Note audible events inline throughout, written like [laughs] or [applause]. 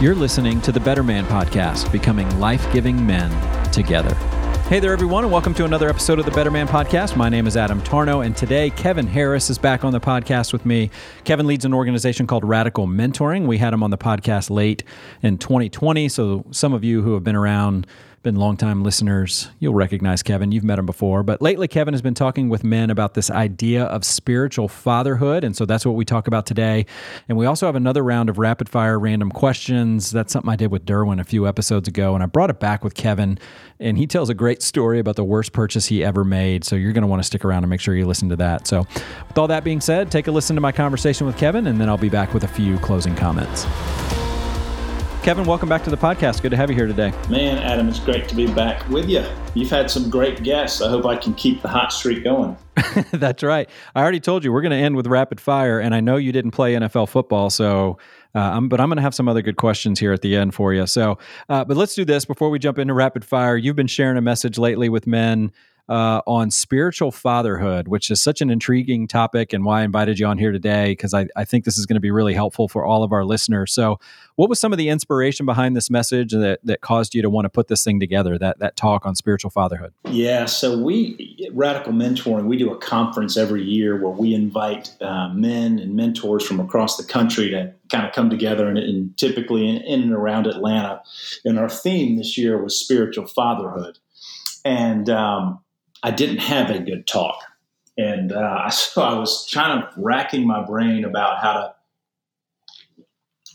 You're listening to the Better Man Podcast, becoming life giving men together. Hey there, everyone, and welcome to another episode of the Better Man Podcast. My name is Adam Tarnow, and today Kevin Harris is back on the podcast with me. Kevin leads an organization called Radical Mentoring. We had him on the podcast late in 2020, so some of you who have been around been longtime listeners, you'll recognize Kevin. You've met him before. But lately, Kevin has been talking with men about this idea of spiritual fatherhood. And so that's what we talk about today. And we also have another round of rapid fire random questions. That's something I did with Derwin a few episodes ago. And I brought it back with Kevin. And he tells a great story about the worst purchase he ever made. So you're going to want to stick around and make sure you listen to that. So, with all that being said, take a listen to my conversation with Kevin, and then I'll be back with a few closing comments. Kevin, welcome back to the podcast. Good to have you here today. Man, Adam, it's great to be back with you. You've had some great guests. I hope I can keep the hot streak going. [laughs] That's right. I already told you we're going to end with rapid fire, and I know you didn't play NFL football, so uh, I'm, but I'm going to have some other good questions here at the end for you. So, uh, but let's do this before we jump into rapid fire. You've been sharing a message lately with men uh, on spiritual fatherhood, which is such an intriguing topic, and why I invited you on here today because I, I think this is going to be really helpful for all of our listeners. So, what was some of the inspiration behind this message that, that caused you to want to put this thing together, that, that talk on spiritual fatherhood? Yeah, so we, Radical Mentoring, we do a conference every year where we invite uh, men and mentors from across the country to kind of come together and, and typically in, in and around Atlanta. And our theme this year was spiritual fatherhood. And um, I didn't have a good talk. And uh, [laughs] so I was trying of racking my brain about how to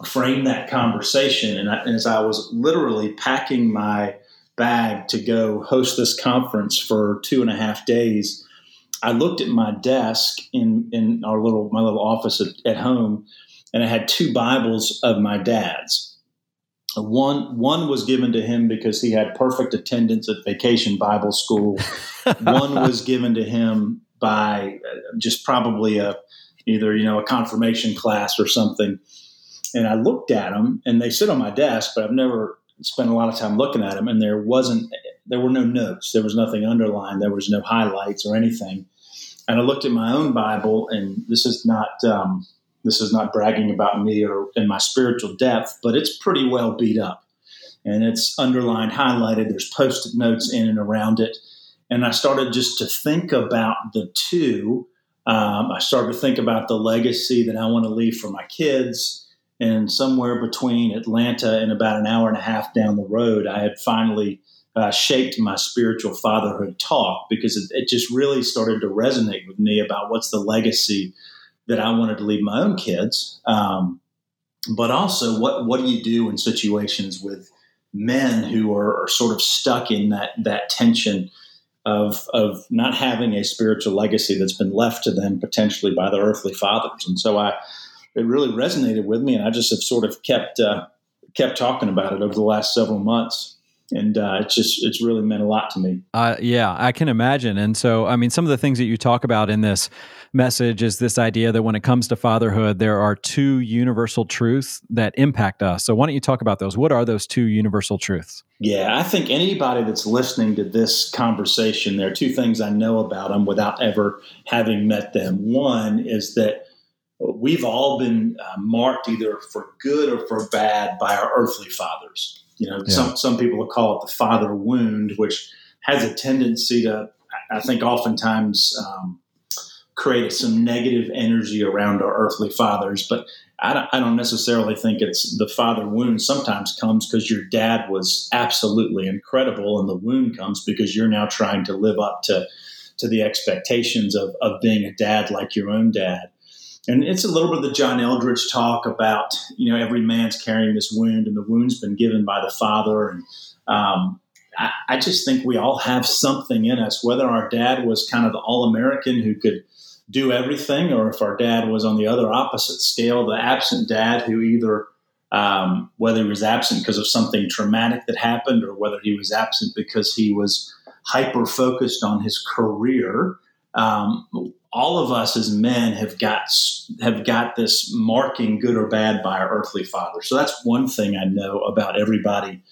frame that conversation. And as I was literally packing my bag to go host this conference for two and a half days, I looked at my desk in, in our little my little office at, at home, and I had two Bibles of my dad's one one was given to him because he had perfect attendance at vacation Bible school. [laughs] one was given to him by uh, just probably a either you know a confirmation class or something. And I looked at them, and they sit on my desk, but I've never spent a lot of time looking at them. And there wasn't there were no notes, there was nothing underlined, there was no highlights or anything. And I looked at my own Bible, and this is not. Um, this is not bragging about me or in my spiritual depth, but it's pretty well beat up. And it's underlined, highlighted. There's post it notes in and around it. And I started just to think about the two. Um, I started to think about the legacy that I want to leave for my kids. And somewhere between Atlanta and about an hour and a half down the road, I had finally uh, shaped my spiritual fatherhood talk because it, it, just really started to resonate with me about what's the legacy that I wanted to leave my own kids. Um, but also, what what do you do in situations with men who are, are, sort of stuck in that that tension of of not having a spiritual legacy that's been left to them potentially by their earthly fathers? And so I, it really resonated with me, and I just have sort of kept uh, kept talking about it over the last several months and uh, it's just it's really meant a lot to me. Uh, yeah, I can imagine. And so, I mean, some of the things that you talk about in this message is this idea that when it comes to fatherhood, there are two universal truths that impact us. So, why don't you talk about those? What are those two universal truths? Yeah, I think anybody that's listening to this conversation, there are two things I know about them without ever having met them. One is that we've all been uh, marked either for good or for bad by our earthly fathers you know, yeah. some some people will call it the father wound, which has a tendency to, I think, oftentimes um, create some negative energy around our earthly fathers. But I don't, I don't necessarily think it's the father wound. Sometimes comes because your dad was absolutely incredible, and the wound comes because you're now trying to live up to to the expectations of, of being a dad like your own dad and it's a little bit of the John Eldredge talk about you know every man's carrying this wound, and the wound's been given by the Father. And um, I, I, just think we all have something in us, whether our dad was kind of the all American who could do everything, or if our dad was on the other opposite scale, the absent dad who either um, whether he was absent because of something traumatic that happened, or whether he was absent because he was hyper focused on his career. Um, all of us as men have got have got this marking good or bad by our earthly father. So that's one thing I know about everybody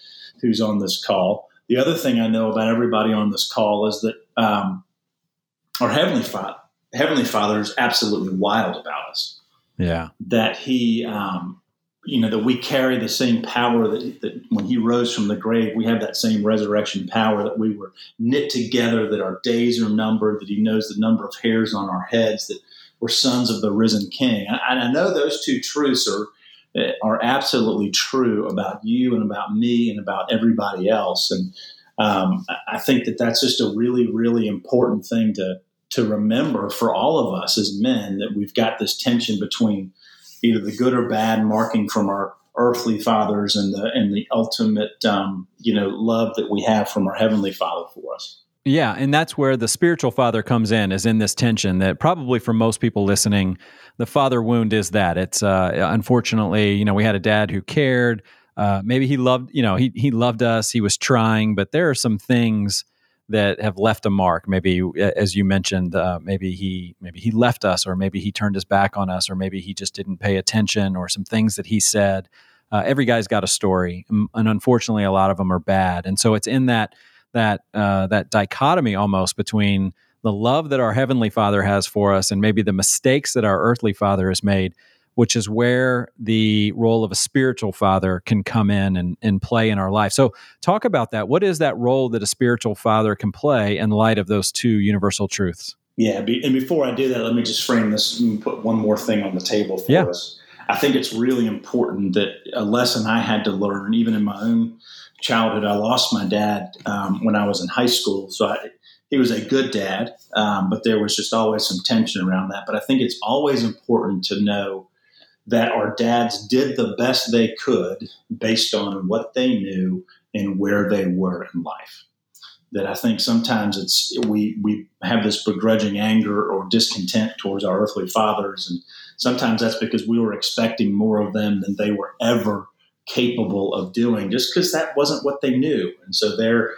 who's on this call. The other thing I know about everybody on this call is that um, our heavenly father, heavenly father, is absolutely wild about us. Yeah, that he um, you know that we carry the same power that, that, when he rose from the grave we have that same resurrection power that we were knit together that our days are numbered that he knows the number of hairs on our heads that we're sons of the risen king. And i know those two truths are are absolutely true about you and about me and about everybody else. And um, i think that that's just a really really important thing to to remember for all of us as men that we've got this tension between either the good or bad marking from our earthly fathers and the and the ultimate um, you know love that we have from our heavenly father for us. Yeah and that's where the spiritual father comes in is in this tension that probably for most people listening the father wound is that. It's uh, unfortunately you know we had a dad who cared uh, maybe he loved you know he, he loved us he was trying but there are some things that have left a mark. Maybe, as you mentioned, uh, maybe he maybe he left us, or maybe he turned his back on us, or maybe he just didn't pay attention, or some things that he said. Uh, every guy's got a story, and unfortunately, a lot of them are bad. And so it's in that that uh, that dichotomy almost between the love that our heavenly Father has for us, and maybe the mistakes that our earthly Father has made which is where the role of a spiritual father can come in and, and play in our life. So, talk about that. What is that role that a spiritual father can play in light of those two universal truths? Yeah, and before I do that, let me just frame this and put one more thing on the table for yeah. us. I think it's really important that a lesson I had to learn, even in my own childhood, I lost my dad um, when I was in high school. So I, he was a good dad, um, but there was just always some tension around that. But I think it's always important to know that our dads did the best they could based on what they knew and where they were in life. That I think sometimes it's we we have this begrudging anger or discontent towards our earthly fathers, and sometimes that's because we were expecting more of them than they were ever capable of doing, just because that wasn't what they knew, and so they're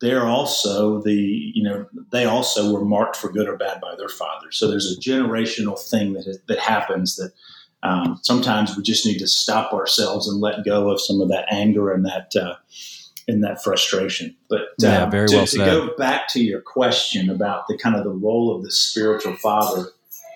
they're also the you know they also were marked for good or bad by their fathers. So there's a generational thing that that happens that um, sometimes we just need to stop ourselves and let go of some of that anger and that uh, and that frustration. But yeah, um, very to, well to go back to your question about the kind of the role of the spiritual father,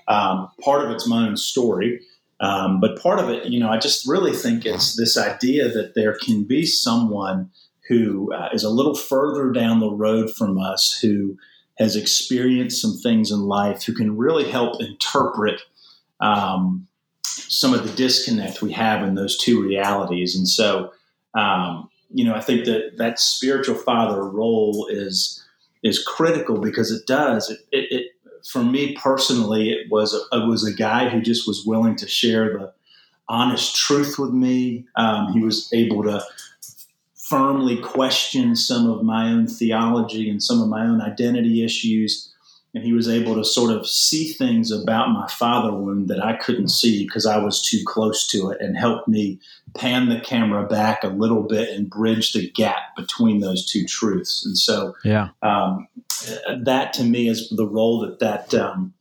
um, part of it's my own story. Um, but part of it, you know, I just really think it's this idea that there can be someone who uh, is a little further down the road from us who has experienced some things in life who can really help interpret um, some of the disconnect we have in those two realities. And so, um, you know, I think that that spiritual father role is is critical because it does it, it, it for me personally, it was a, it was a guy who just was willing to share the honest truth with me. Um, he was able to firmly question some of my own theology and some of my own identity issues and he was able to sort of see things about my father wound that I couldn't see because I was too close to it and helped me pan the camera back a little bit and bridge the gap between those two truths. And so, yeah, um, that to me is the role that that um,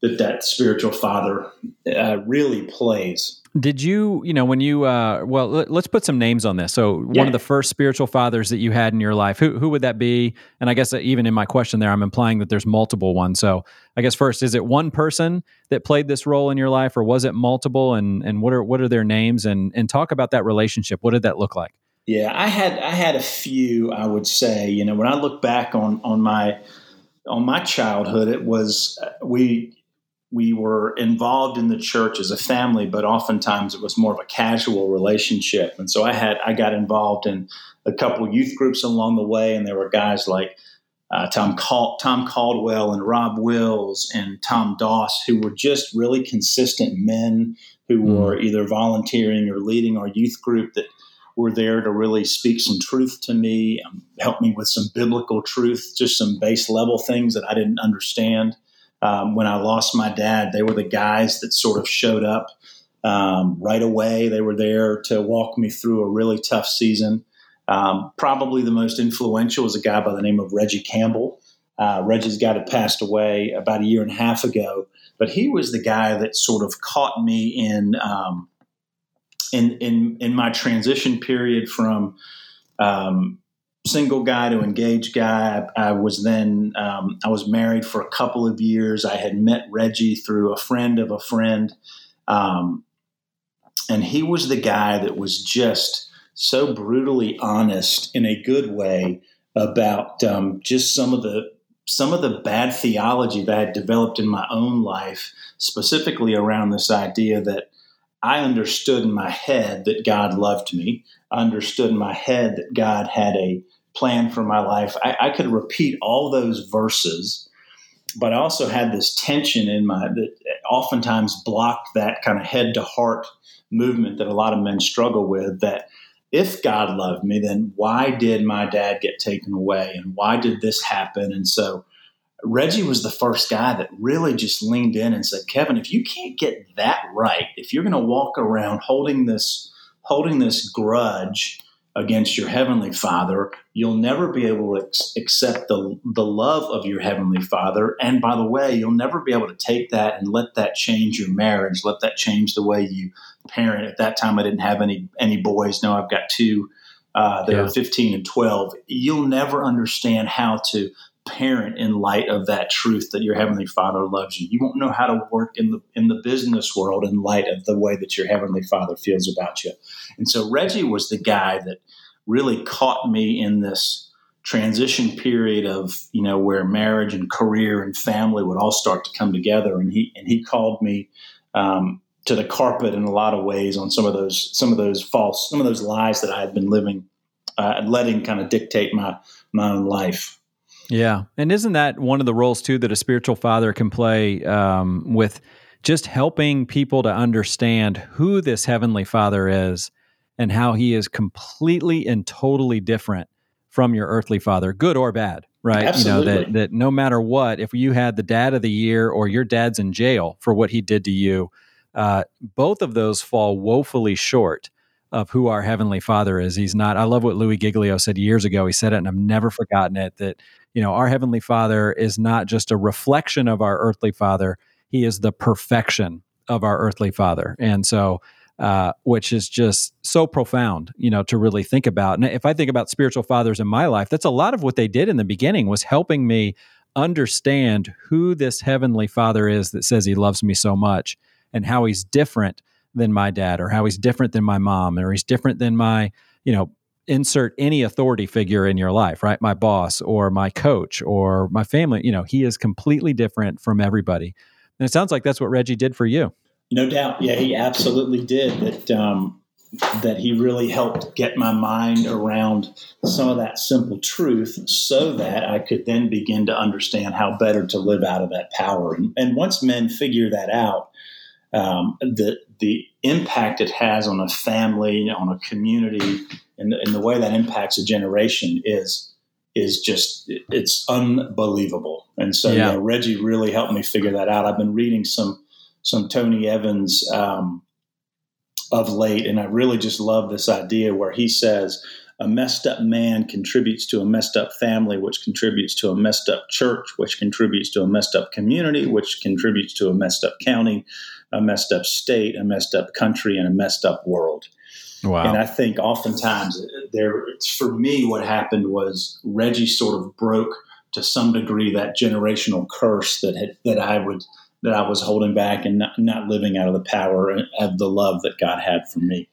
that that spiritual father uh, really plays. Did you, you know, when you, uh, well, let, us put some names on this. So, yeah. one of the first spiritual fathers that you had in your life, who, who would that be? And I guess even in my question there, I'm implying that there's multiple ones. So, I guess first, is it one person that played this role in your life, or was it multiple? And and what are what are their names? And and talk about that relationship. What did that look like? Yeah, I had I had a few. I would say, you know, when I look back on on my on my childhood, it was uh, we we were involved in the church as a family, but oftentimes it was more of a casual relationship. And so I had I got involved in a couple youth groups along the way, and there were guys like uh, Tom Cal- Tom Caldwell and Rob Wills and Tom Doss who were just really consistent men who mm. were either volunteering or leading our youth group that were there to really speak some truth to me, um, help me with some biblical truth, just some base level things that I didn't understand um, when I lost my dad, they were the guys that sort of showed up um, right away. They were there to walk me through a really tough season. Um, probably the most influential was a guy by the name of Reggie Campbell. Uh, Reggie's guy had passed away about a year and a half ago, but he was the guy that sort of caught me in um, in, in in my transition period from um, single guy to engaged guy. I, I was then um, I was married for a couple of years. I had met Reggie through a friend of a friend, um, and he was the guy that was just so brutally honest in a good way about um, just some of the some of the bad theology that I had developed in my own life, specifically around this idea that I understood in my head that God loved me. I understood in my head that God had a plan for my life. I, I could repeat all those verses, but I also had this tension in my that oftentimes blocked that kind of head to heart movement that a lot of men struggle with. That if God loved me, then why did my dad get taken away? And why did this happen? And so Reggie was the first guy that really just leaned in and said, Kevin, if you can't get that right, if you're going to walk around holding this, holding this grudge against your heavenly father, you'll never be able to accept the, the love of your heavenly father. And by the way, you'll never be able to take that and let that change your marriage, let that change the way you parent. At that time, I didn't have any, any boys. Now I've got two. Uh, that yeah. are 15 and 12, you'll never understand how to parent in light of that truth that your heavenly father loves you. You won't know how to work in the in the business world in light of the way that your heavenly father feels about you. And so reggie was the guy that really caught me in this transition period of you know where marriage and career and family would all start to come together. And he and he called me um, to the carpet in a lot of ways on some of those some of those false some of those lies that I had been living uh, letting kind of dictate my my own life yeah. And isn't that one of the roles, too, that a spiritual father can play um, with just helping people to understand who this heavenly father is and how he is completely and totally different from your earthly father, good or bad, right? Absolutely. You know, that, that no matter what, if you had the dad of the year or your dad's in jail for what he did to you, uh, both of those fall woefully short of who our heavenly father is. He's not, I love what Louie Giglio said years ago. He said it and I've never forgotten it that you know, our heavenly Father is not just a reflection of our earthly Father; He is the perfection of our earthly Father, and so. Uh, which is just so profound, you know, to really think about. And if I think about spiritual fathers in my life, that's a lot of what they did in the beginning was helping me understand who this heavenly Father is that says He loves me so much, and how He's different than my dad, or how He's different than my mom, or He's different than my, you know, insert any authority figure in your life, right? My boss or my coach or my family, you know, he is completely different from everybody. And it sounds like that's what Reggie did for you. No doubt. Yeah, he absolutely did. That um, that he really helped get my mind around some of that simple truth so that I could then begin to understand how better to live out of that power. And, and once men figure that out, um, the the impact it has on a family, on a community, and the, and the way that impacts a generation is is just it's unbelievable. And so yeah. Yeah, Reggie really helped me figure that out. I've been reading some some Tony Evans um, of late, and I really just love this idea where he says a messed up man contributes to a messed up family, which contributes to a messed up church, which contributes to a messed up community, which contributes to a messed up county, a messed up state, a messed up country, and a messed up world. Wow. And I think oftentimes there, for me, what happened was Reggie sort of broke to some degree that generational curse that had, that I would that I was holding back and not, not living out of the power of the love that God had for me.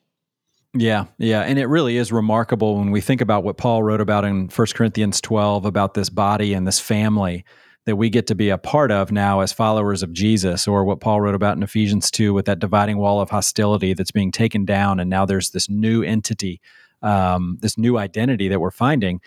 Yeah, yeah, and it really is remarkable when we think about what Paul wrote about in 1 Corinthians 12 about this body and this family that we get to be a part of now as followers of Jesus, or what Paul wrote about in Ephesians 2 with that dividing wall of hostility that's being taken down. And now there's this new entity, um, this new identity that we're finding.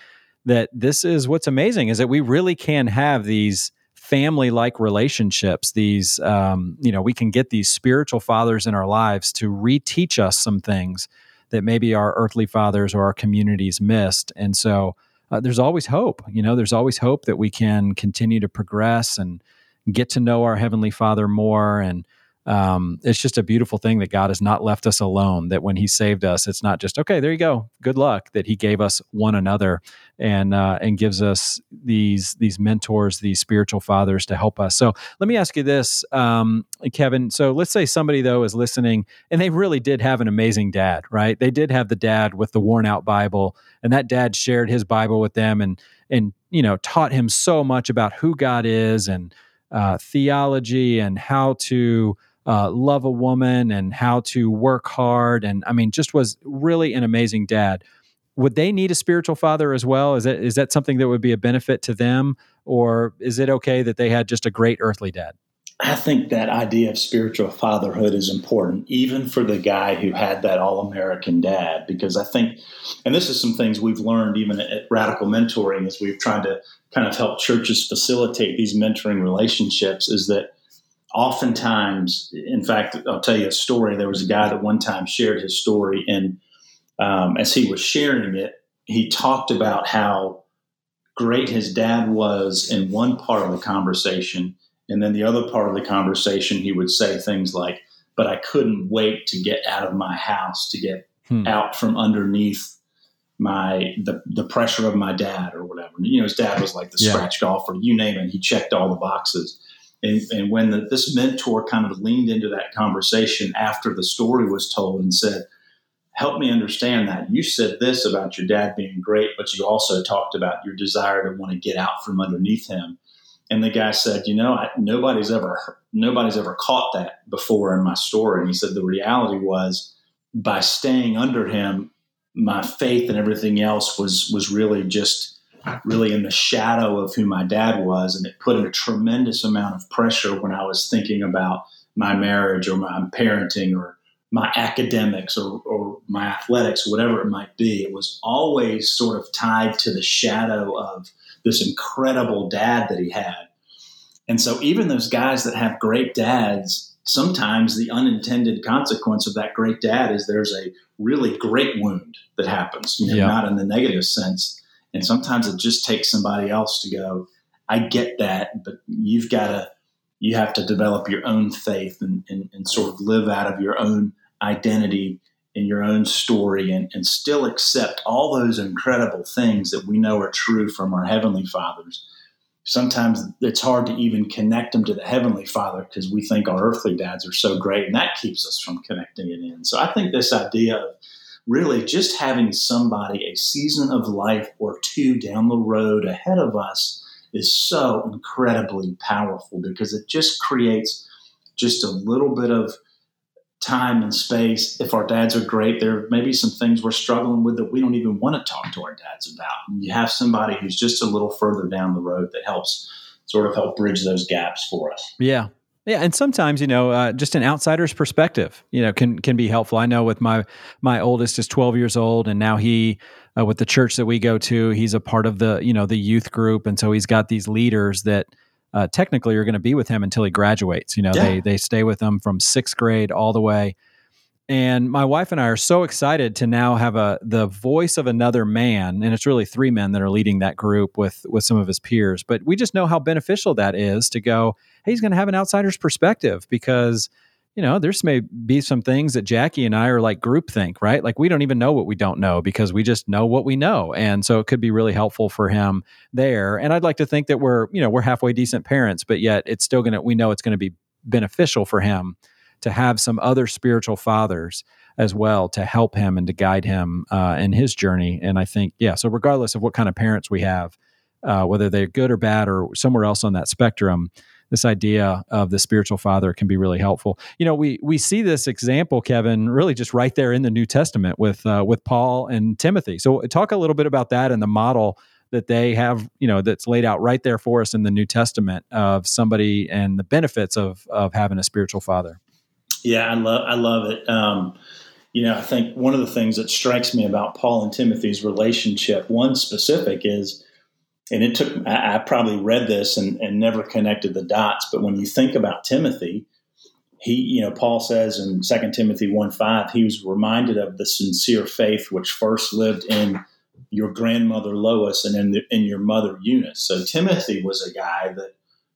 That this is what's amazing is that we really can have these family like relationships these um, you know we can get these spiritual fathers in our lives to reteach us some things that maybe our earthly fathers or our communities missed and so uh, there's always hope. You know, there's always hope that we can continue to progress and get to know our Heavenly Father more. And um, it's just a beautiful thing that God has not left us alone. That when He saved us, it's not just okay. There you go. Good luck. That He gave us one another and uh, and gives us these these mentors, these spiritual fathers to help us. So let me ask you this, um, Kevin. So let's say somebody though is listening and they really did have an amazing dad, right? They did have the dad with the worn out Bible, and that dad shared his Bible with them and and you know taught him so much about who God is and uh, theology and how to uh, love a woman and how to work hard. And I mean, just was really an amazing dad. Would they need a spiritual father as well? Is that is that something that would be a benefit to them, or is it okay that they had just a great earthly dad? I think that idea of spiritual fatherhood is important, even for the guy who had that all American dad, because I think, and this is some things we've learned even at Radical Mentoring as we've tried to kind of help churches facilitate these mentoring relationships, is that oftentimes, in fact, I'll tell you a story. There was a guy that one time shared his story, and um, as he was sharing it, he talked about how great his dad was in one part of the conversation and then the other part of the conversation, he would say things like, but I couldn't wait to get out of my house, to get hmm. out from underneath my the, the pressure of my dad or whatever. You know, his dad was like the yeah. scratch golfer, you name it, he checked all the boxes. And, and when the, this mentor kind of leaned into that conversation after the story was told and said, help me understand that. You said this about your dad being great, but you also talked about your desire to want to get out from underneath him. And the guy said, you know, I, nobody's ever nobody's ever caught that before in my story. And he said the reality was by staying under him, my faith and everything else was was really just really in the shadow of who my dad was, and it put in a tremendous amount of pressure when I was thinking about my marriage or my parenting or my academics or, or my athletics, whatever it might be. It was always sort of tied to the shadow of this incredible dad that he had. And so even those guys that have great dads, sometimes the unintended consequence of that great dad is there's a really great wound that happens, you know, yeah. not in the negative sense. And sometimes it just takes somebody else to go, I get that, but you've got to, you have to develop your own faith and, and, and sort of live out of your own identity in your own story and, and still accept all those incredible things that we know are true from our heavenly fathers. Sometimes it's hard to even connect them to the heavenly father because we think our earthly dads are so great, and that keeps us from connecting it in. So I think this idea of really just having somebody a season of life or two down the road ahead of us is so incredibly powerful because it just creates just a little bit of time and space. If our dads are great, there may be some things we're struggling with that we don't even want to talk to our dads about. And you have somebody who's just a little further down the road that helps sort of help bridge those gaps for us. Yeah. Yeah, and sometimes you know, uh, just an outsider's perspective, you know, can can be helpful. I know with my my oldest is twelve years old, and now he, uh, with the church that we go to, he's a part of the you know the youth group, and so he's got these leaders that uh, technically are going to be with him until he graduates. You know, yeah. they they stay with him from sixth grade all the way. And my wife and I are so excited to now have a the voice of another man, and it's really three men that are leading that group with with some of his peers. But we just know how beneficial that is to go. Hey, he's going to have an outsider's perspective because you know, there's may be some things that Jackie and I are like groupthink, right? Like we don't even know what we don't know because we just know what we know. And so it could be really helpful for him there. And I'd like to think that we're, you know, we're halfway decent parents, but yet it's still going to, we know it's going to be beneficial for him to have some other spiritual fathers as well to help him and to guide him uh, in his journey. And I think, yeah, so regardless of what kind of parents we have, uh, whether they're good or bad or somewhere else on that spectrum, this idea of the spiritual father can be really helpful. You know, we we see this example, Kevin, really just right there in the New Testament with uh, with Paul and Timothy. So talk a little bit about that and the model that they have, you know, that's laid out right there for us in the New Testament of somebody and the benefits of of having a spiritual father. Yeah, I love I love it. Um, you know, I think one of the things that strikes me about Paul and Timothy's relationship, one specific, is and it took I, I probably read this and, and never connected the dots but when you think about timothy he you know paul says in 2 timothy 1 5 he was reminded of the sincere faith which first lived in your grandmother lois and in, the, in your mother eunice so timothy was a guy that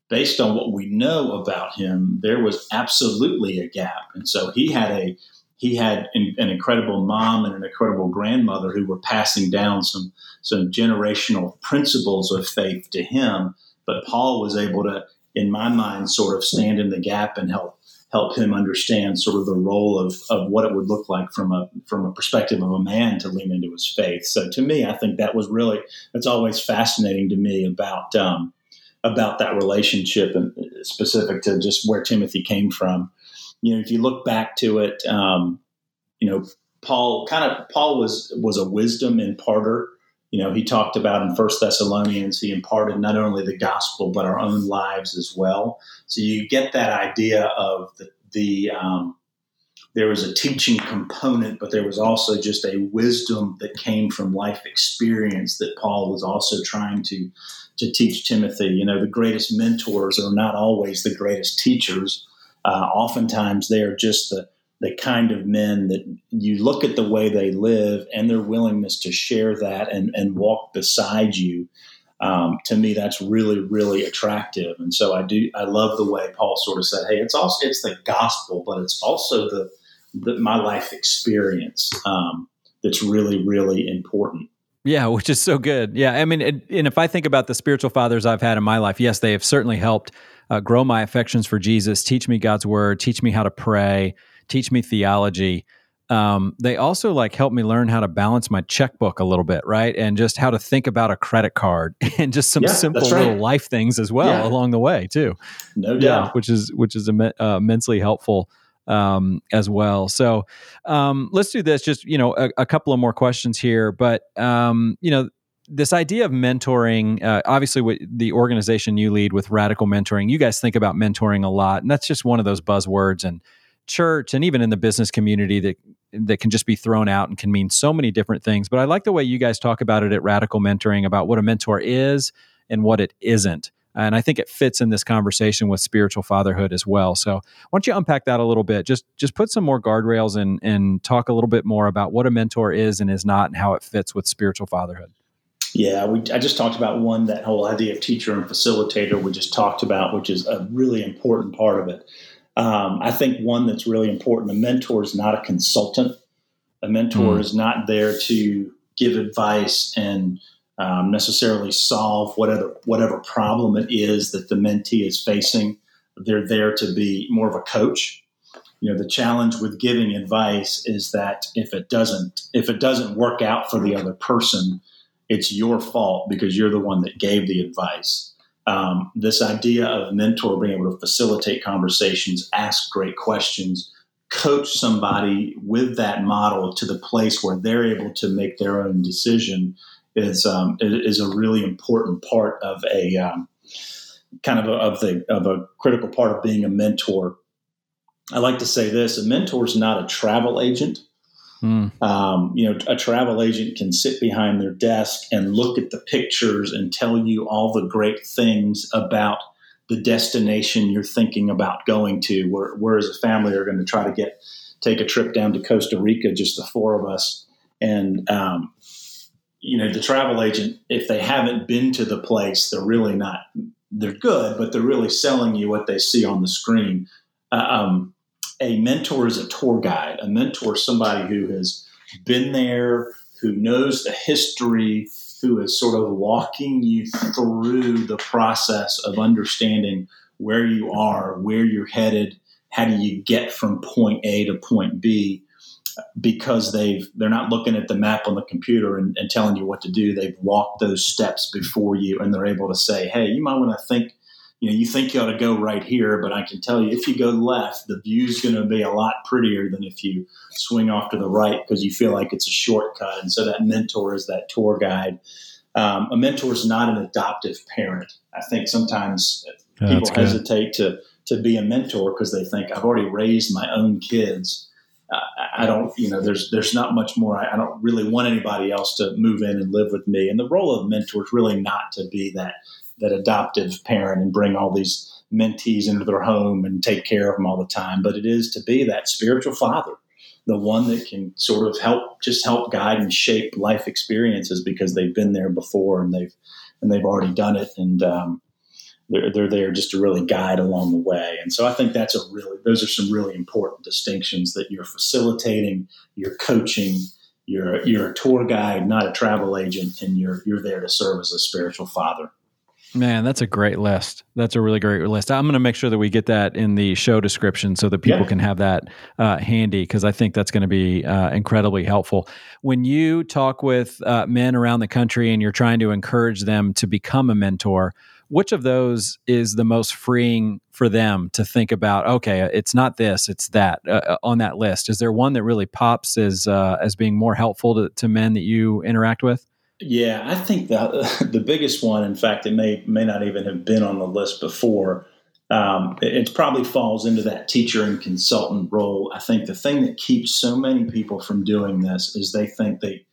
based on what we know about him there was absolutely a gap and so he had a he had an, an, incredible mom and an incredible grandmother who were passing down some some generational principles of faith to him. But Paul was able to, in my mind, sort of stand in the gap and help help him understand sort of the role of, of what it would look like from a from a perspective of a man to lean into his faith. So to me, I think that was really that's always fascinating to me about um, about that relationship and specific to just where Timothy came from you know, if you look back to it, um, you know, Paul kind of Paul was was a wisdom imparter. You know, he talked about in First Thessalonians, he imparted not only the gospel but our own lives as well. So you get that idea of the the um, there was a teaching component, but there was also just a wisdom that came from life experience that Paul was also trying to to teach Timothy. You know, the greatest mentors are not always the greatest teachers. Uh, oftentimes, they are just the the kind of men that you look at the way they live and their willingness to share that and, and walk beside you. Um, to me, that's really, really attractive. And so I do, I love the way Paul sort of said, Hey, it's also, it's the gospel, but it's also the, the my life experience um, that's really, really important. Yeah, which is so good. Yeah, I mean, and, and if I think about the spiritual fathers I've had in my life, yes, they have certainly helped uh, grow my affections for Jesus, teach me God's word, teach me how to pray, teach me theology. Um, they also like help me learn how to balance my checkbook a little bit, right? And just how to think about a credit card [laughs] and just some yeah, simple right. little life things as well yeah. along the way too. No doubt, yeah, which is which is Im- uh, immensely helpful um, as well. So um, let's do this. Just you know, a, a couple of more questions here, but um, you know, this idea of mentoring, uh, obviously, what the organization you lead with radical mentoring, you guys think about mentoring a lot, and that's just one of those buzzwords and church and even in the business community that that can just be thrown out and can mean so many different things. But I like the way you guys talk about it at Radical Mentoring about what a mentor is and what it isn't. And I think it fits in this conversation with spiritual fatherhood as well. So why don't you unpack that a little bit? Just just put some more guardrails and and talk a little bit more about what a mentor is and is not and how it fits with spiritual fatherhood. Yeah, we, I just talked about one, that whole idea of teacher and facilitator we just talked about, which is a really important part of it. Um, I think one that's really important a mentor is not a consultant. A mentor mm. is not there to give advice and um, necessarily solve whatever whatever problem it is that the mentee is facing. They're there to be more of a coach. You know, the challenge with giving advice is that if it doesn't if it doesn't work out for the other person, it's your fault because you're the one that gave the advice. Um, this idea of mentor being able to facilitate conversations, ask great questions, coach somebody with that model to the place where they're able to make their own decision is um, is a really important part of a um, kind of a, of the of a critical part of being a mentor. I like to say this: a mentor is not a travel agent. Mm. Um, you know, a travel agent can sit behind their desk and look at the pictures and tell you all the great things about the destination you're thinking about going to. Where, where as a family are going to try to get take a trip down to Costa Rica, just the four of us, and um, you know, the travel agent, if they haven't been to the place, they're really not, they're good, but they're really selling you what they see on the screen. Uh, um, a mentor is a tour guide. A mentor is somebody who has been there, who knows the history, who is sort of walking you through the process of understanding where you are, where you're headed, how do you get from point A to point B because they've they're not looking at the map on the computer and, and, telling you what to do. They've walked those steps before you, and they're able to say, "Hey, you might want to think." You know, you think you ought to go right here, but I can tell you, if you go left, the view's going to be a lot prettier than if you swing off to the right because you feel like it's a shortcut. And so that mentor is that tour guide. Um, a mentor is not an adoptive parent. I think sometimes people hesitate to to be a mentor because they think I've already raised my own kids I don't, you know, there's there's not much more. I, I, don't really want anybody else to move in and live with me. And the role of mentor is really not to be that that adoptive parent and bring all these mentees into their home and take care of them all the time, but it is to be that spiritual father, the one that can sort of help, just help guide and shape life experiences because they've been there before and they've and they've already done it. And um, they're, they're there just to really guide along the way. And so I think that's a really, those are some really important distinctions that you're facilitating, you're coaching, you're, you're a tour guide, not a travel agent, and you're, you're there to serve as a spiritual father. Man, that's a great list. That's a really great list. I'm going to make sure that we get that in the show description so that people yeah. can have that uh, handy because I think that's going to be uh, incredibly helpful. When you talk with uh, men around the country and you're trying to encourage them to become a mentor, which of those is the most freeing for them to think about? Okay, it's not this, it's that uh, uh, on that list. Is there one that really pops as uh, as being more helpful to, to men that you interact with? Yeah, I think the [laughs] the biggest one. In fact, it may may not even have been on the list before. Um, it, it, probably falls into that teacher and consultant role. I think the thing that keeps so many people from doing this is they think they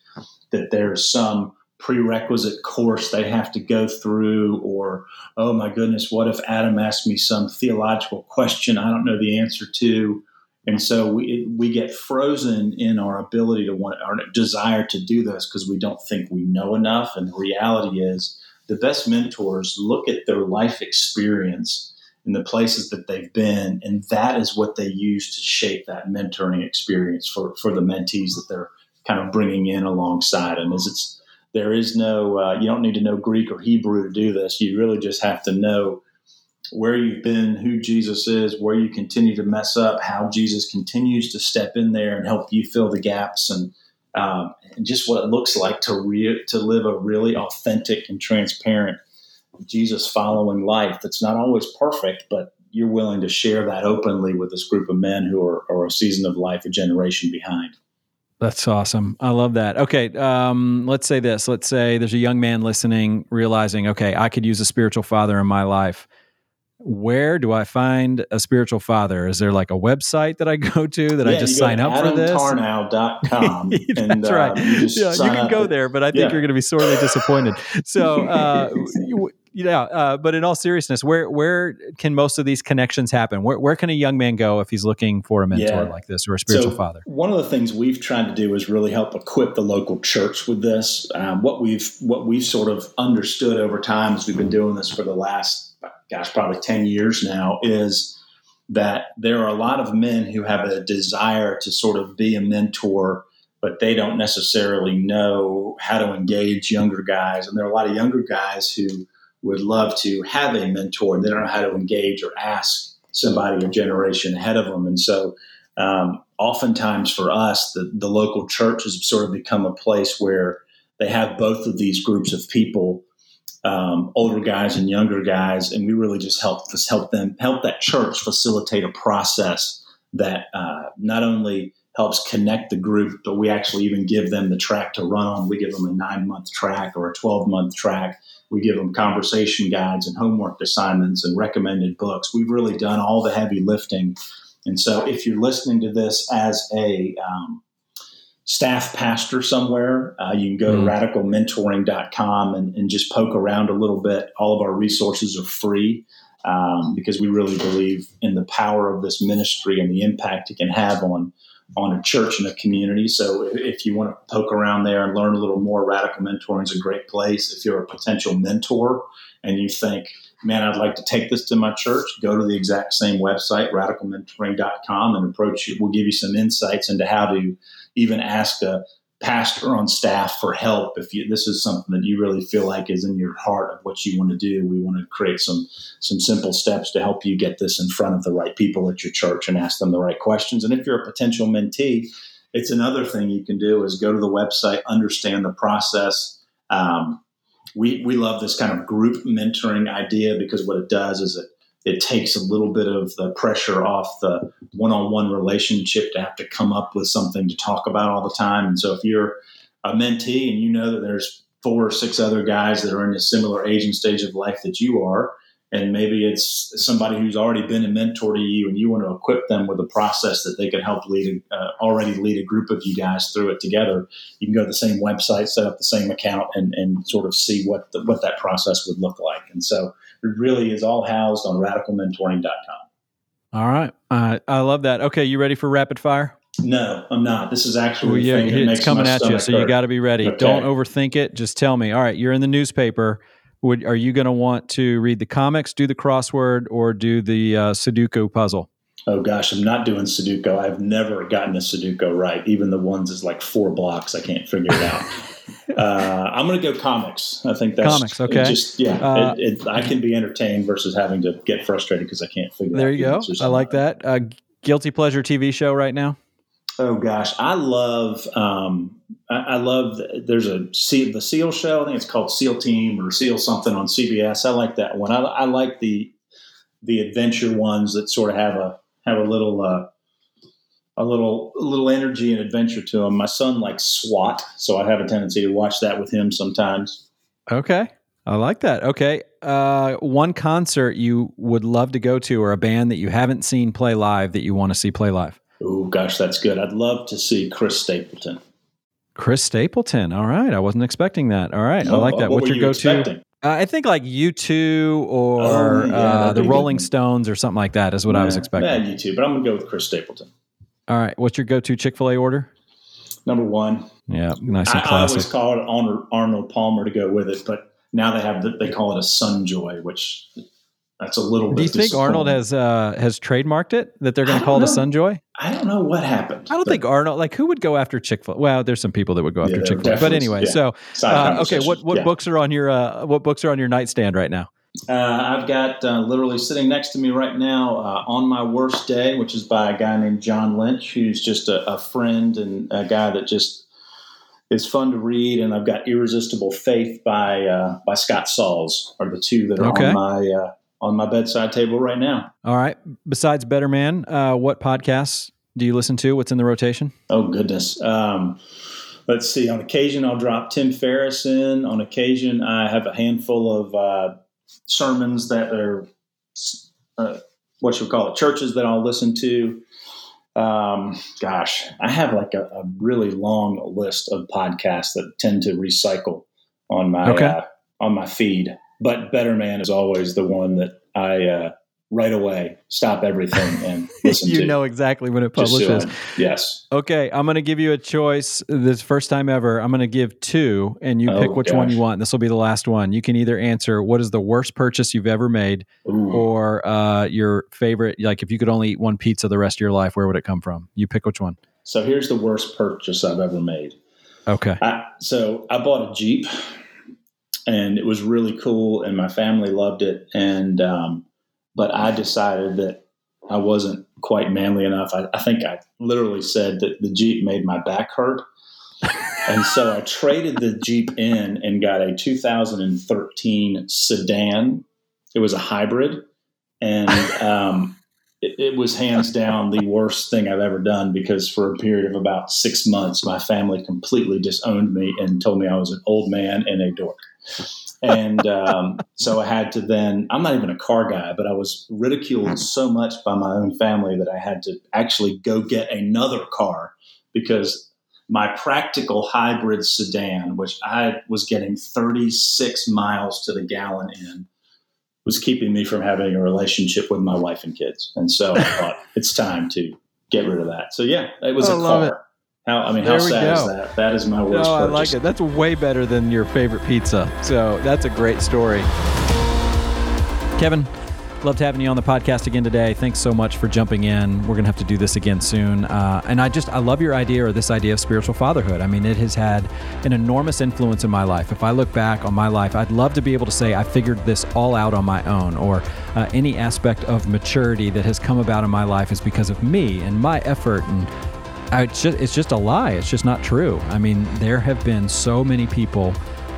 that there's some prerequisite course they have to go through, or oh my goodness, what if Adam asked me some theological question I don't know the answer to? And so we we get frozen in our ability to want our desire to do this because we don't think we know enough. And the reality is, the best mentors look at their life experience and the places that they've been, and that is what they use to shape that mentoring experience for for the mentees that they're kind of bringing in alongside them. Is it's there is no uh, you don't need to know Greek or Hebrew to do this. You really just have to know where you've been, who Jesus is, where you continue to mess up, how Jesus continues to step in there and help you fill the gaps, and, um, and just what it looks like to re- to live a really authentic and transparent Jesus following life. That's not always perfect, but you're willing to share that openly with this group of men who are, are a season of life, a generation behind. That's awesome. I love that. Okay, um, let's say this. Let's say there's a young man listening, realizing, okay, I could use a spiritual father in my life where do I find a spiritual father? Is there like a website that I [laughs] go to that yeah, I just sign up for this? AdamTarnow.com. [laughs] That's and, right. Uh, you, yeah, you can go there, but I think yeah. you're going to be sorely disappointed. So, [laughs] uh, yeah, uh, but in all seriousness, where where can most of these connections happen? Where, where can a young man go if he's looking for a mentor like this or a spiritual so father? One of the things we've tried to do is really help equip the local church with this. Um, what we've what we've sort of understood over time as we've been doing this for the last gosh, probably 10 years now, is that there are a lot of men who have a desire to sort of be a mentor, but they don't necessarily know how to engage younger guys. And there are a lot of younger guys who would love to have a mentor and they don't know how to engage or ask somebody a generation ahead of them. And so, um, oftentimes for us, the, the local church has sort of become a place where they have both of these groups of people um, older guys and younger guys, and we really just help help them help that church facilitate a process that uh, not only helps connect the group, but we actually even give them the track to run on. We give them a nine month track or a twelve month track. We give them conversation guides and homework assignments and recommended books. We've really done all the heavy lifting. And so, if you're listening to this as a um, staff pastor somewhere, uh, you can go mm. to radicalmentoring.com and, and just poke around a little bit. All of our resources are free um, because we really believe in the power of this ministry and the impact it can have on on a church and a community. So if you want to poke around there and learn a little more, Radical Mentoring is a great place. If you're a potential mentor and you think, man, I'd like to take this to my church, go to the exact same website, radicalmentoring.com, and approach you. We'll give you some insights into how to even ask a pastor on staff for help if you, this is something that you really feel like is in your heart of what you want to do we want to create some some simple steps to help you get this in front of the right people at your church and ask them the right questions. And if you're a potential mentee it's another thing you can do is go to the website understand the process. Um, we, we love this kind of group mentoring idea because what it does is it it takes a little bit of the pressure off the one-on-one relationship to have to come up with something to talk about all the time. And so if you're a mentee and you know that there's four or six other guys that are in a similar age and stage of life that you are, and maybe it's somebody who's already been a mentor to you and you want to equip them with a process that they can help lead uh, already lead a group of you guys through it together you can go to the same website set up the same account and, and sort of see what the, what that process would look like and so it really is all housed on radicalmentoring.com all right uh, i love that okay you ready for rapid fire no, I'm not. This is actually well, yeah, it's coming at you, so hurt. you got to be ready. Okay. Don't overthink it. Just tell me. All right, you're in the newspaper would are you going to want to read the comics, do the crossword, or do the uh, Sudoku puzzle? Oh gosh, I'm not doing Sudoku. I've never gotten a Sudoku right. Even the ones is like four blocks. I can't figure it out. [laughs] uh, I'm going to go comics. I think that's comics. Okay, just yeah, uh, it, it, I can be entertained versus having to get frustrated because I can't figure. There you go. I like that. Uh, guilty pleasure TV show right now. Oh gosh, I love um, I, I, love there's a seal, the Seal show. I think it's called Seal Team or Seal something on CBS. I like that one. I, I like the the adventure ones that sort of have a have a little uh, a little a little energy and adventure to them. My son likes SWAT, so I have a tendency to watch that with him sometimes. Okay. I like that. Okay. Uh, one concert you would love to go to or a band that you haven't seen play live that you want to see play live? Oh, gosh, that's good. I'd love to see Chris Stapleton. Chris Stapleton. All right. I wasn't expecting that. All right. I like that. What What's your you go-to? Uh, I think like U2 or Oh, yeah, uh, the a good Rolling. Stones or something like that is what I was expecting. Nah, you too, but I'm going to go with Chris Stapleton. All right. What's your go to Chick fil A order? Number one. Yeah. Nice I, and I classic. always call it Arnold, Arnold Palmer to go with it, but now they have the, they call it a Sunjoy, which that's a little bit. Do you think Arnold has uh, has trademarked it that they're going to call it a. Sunjoy? I don't know what happened. I don't think Arnold like who would go after Chick Fil. Well, there's some people that would go after there Chick Fil. A. But anyway, yeah. so uh, okay, what what Yeah. books are on your uh, what books are on your nightstand right now? Uh, I've got uh, literally sitting next to me right now, uh, On My Worst Day, which is by a guy named John Lynch, who's just a, a friend and a guy that just is fun to read. And I've got Irresistible Faith by uh, by Scott Sauls, are the two that are Okay. on my uh, on my bedside table right now. All right. Besides Better Man, uh, what podcasts do you listen to? What's in the rotation? Oh goodness. Um, let's see. On occasion, I'll drop Tim Ferriss in. On occasion, I have a handful of uh, sermons that are uh, what you call it churches that I'll listen to. Um, gosh, I have like a, a really long list of podcasts that tend to recycle on my Okay. uh, on my feed. But Better Man is always the one that I uh, right away stop everything and [laughs] listen you to. know exactly when it publishes. Yes. Okay, I'm going to give you a choice. This first time ever. I'm going to give two, and you Oh, pick which one you want. This will be the last one. You can either answer what is the worst purchase you've ever made, Ooh. or uh, your favorite. Like if you could only eat one pizza the rest of your life, where would it come from? You pick which one. So here's the worst purchase I've ever made. Okay. I, so I bought a Jeep, and it was really cool, and my family loved it. And um, but I decided that I wasn't quite manly enough. I, I think I literally said that the Jeep made my back hurt, and so I traded the Jeep in and got a 2013 sedan. It was a hybrid, and um, it, it was hands down the worst thing I've ever done because for a period of about six months, my family completely disowned me and told me I was an old man and a dork. And um, so I had to then, I'm not even a car guy, but I was ridiculed so much by my own family that I had to actually go get another car because my practical hybrid sedan, which I was getting 36 miles to the gallon in, was keeping me from having a relationship with my wife and kids. And so I thought [laughs] it's time to get rid of that. So yeah, it was I a car. How I mean, There how sad is that? That is my worst. No, I purchase. like it. That's way better than your favorite pizza. So that's a great story. Kevin, loved having you on the podcast again today. Thanks so much for jumping in. We're going to have to do this again soon. Uh, and I just, I love your idea or this idea of spiritual fatherhood. I mean, it has had an enormous influence in my life. If I look back on my life, I'd love to be able to say I figured this all out on my own or uh, any aspect of maturity that has come about in my life is because of me and my effort and it's, just, it's just a lie. It's just not true. I mean, there have been so many people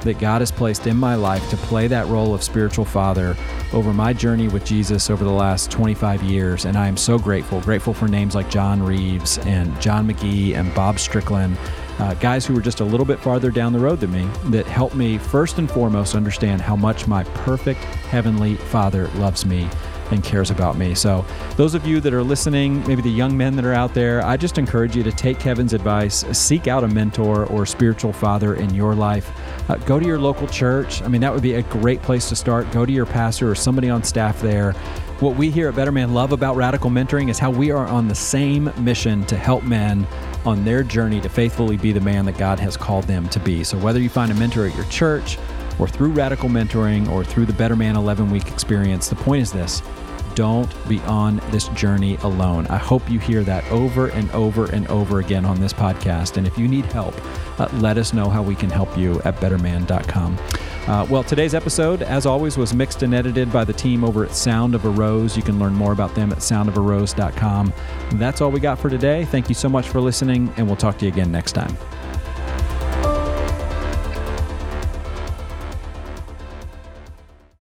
that God has placed in my life to play that role of spiritual father over my journey with Jesus over the last 25 years. And I am so grateful. Grateful for names like John Reeves and John McGee and Bob Strickland, uh, guys who were just a little bit farther down the road than me that helped me first and foremost understand how much my perfect heavenly father loves me and cares about me. So, those of you that are listening, maybe the young men that are out there, I just encourage you to take Kevin's advice, seek out a mentor or spiritual father in your life. Uh, go to your local church. I mean, that would be a great place to start. Go to your pastor or somebody on staff there. What we here at Better Man love about radical mentoring is how we are on the same mission to help men on their journey to faithfully be the man that God has called them to be. So, whether you find a mentor at your church, or through radical mentoring or through the Better Man 11 week experience, the point is this don't be on this journey alone. I hope you hear that over and over and over again on this podcast. And if you need help, uh, let us know how we can help you at betterman.com. Uh, well, today's episode, as always, was mixed and edited by the team over at Sound of a Rose. You can learn more about them at soundofarose.com. That's all we got for today. Thank you so much for listening, and we'll talk to you again next time.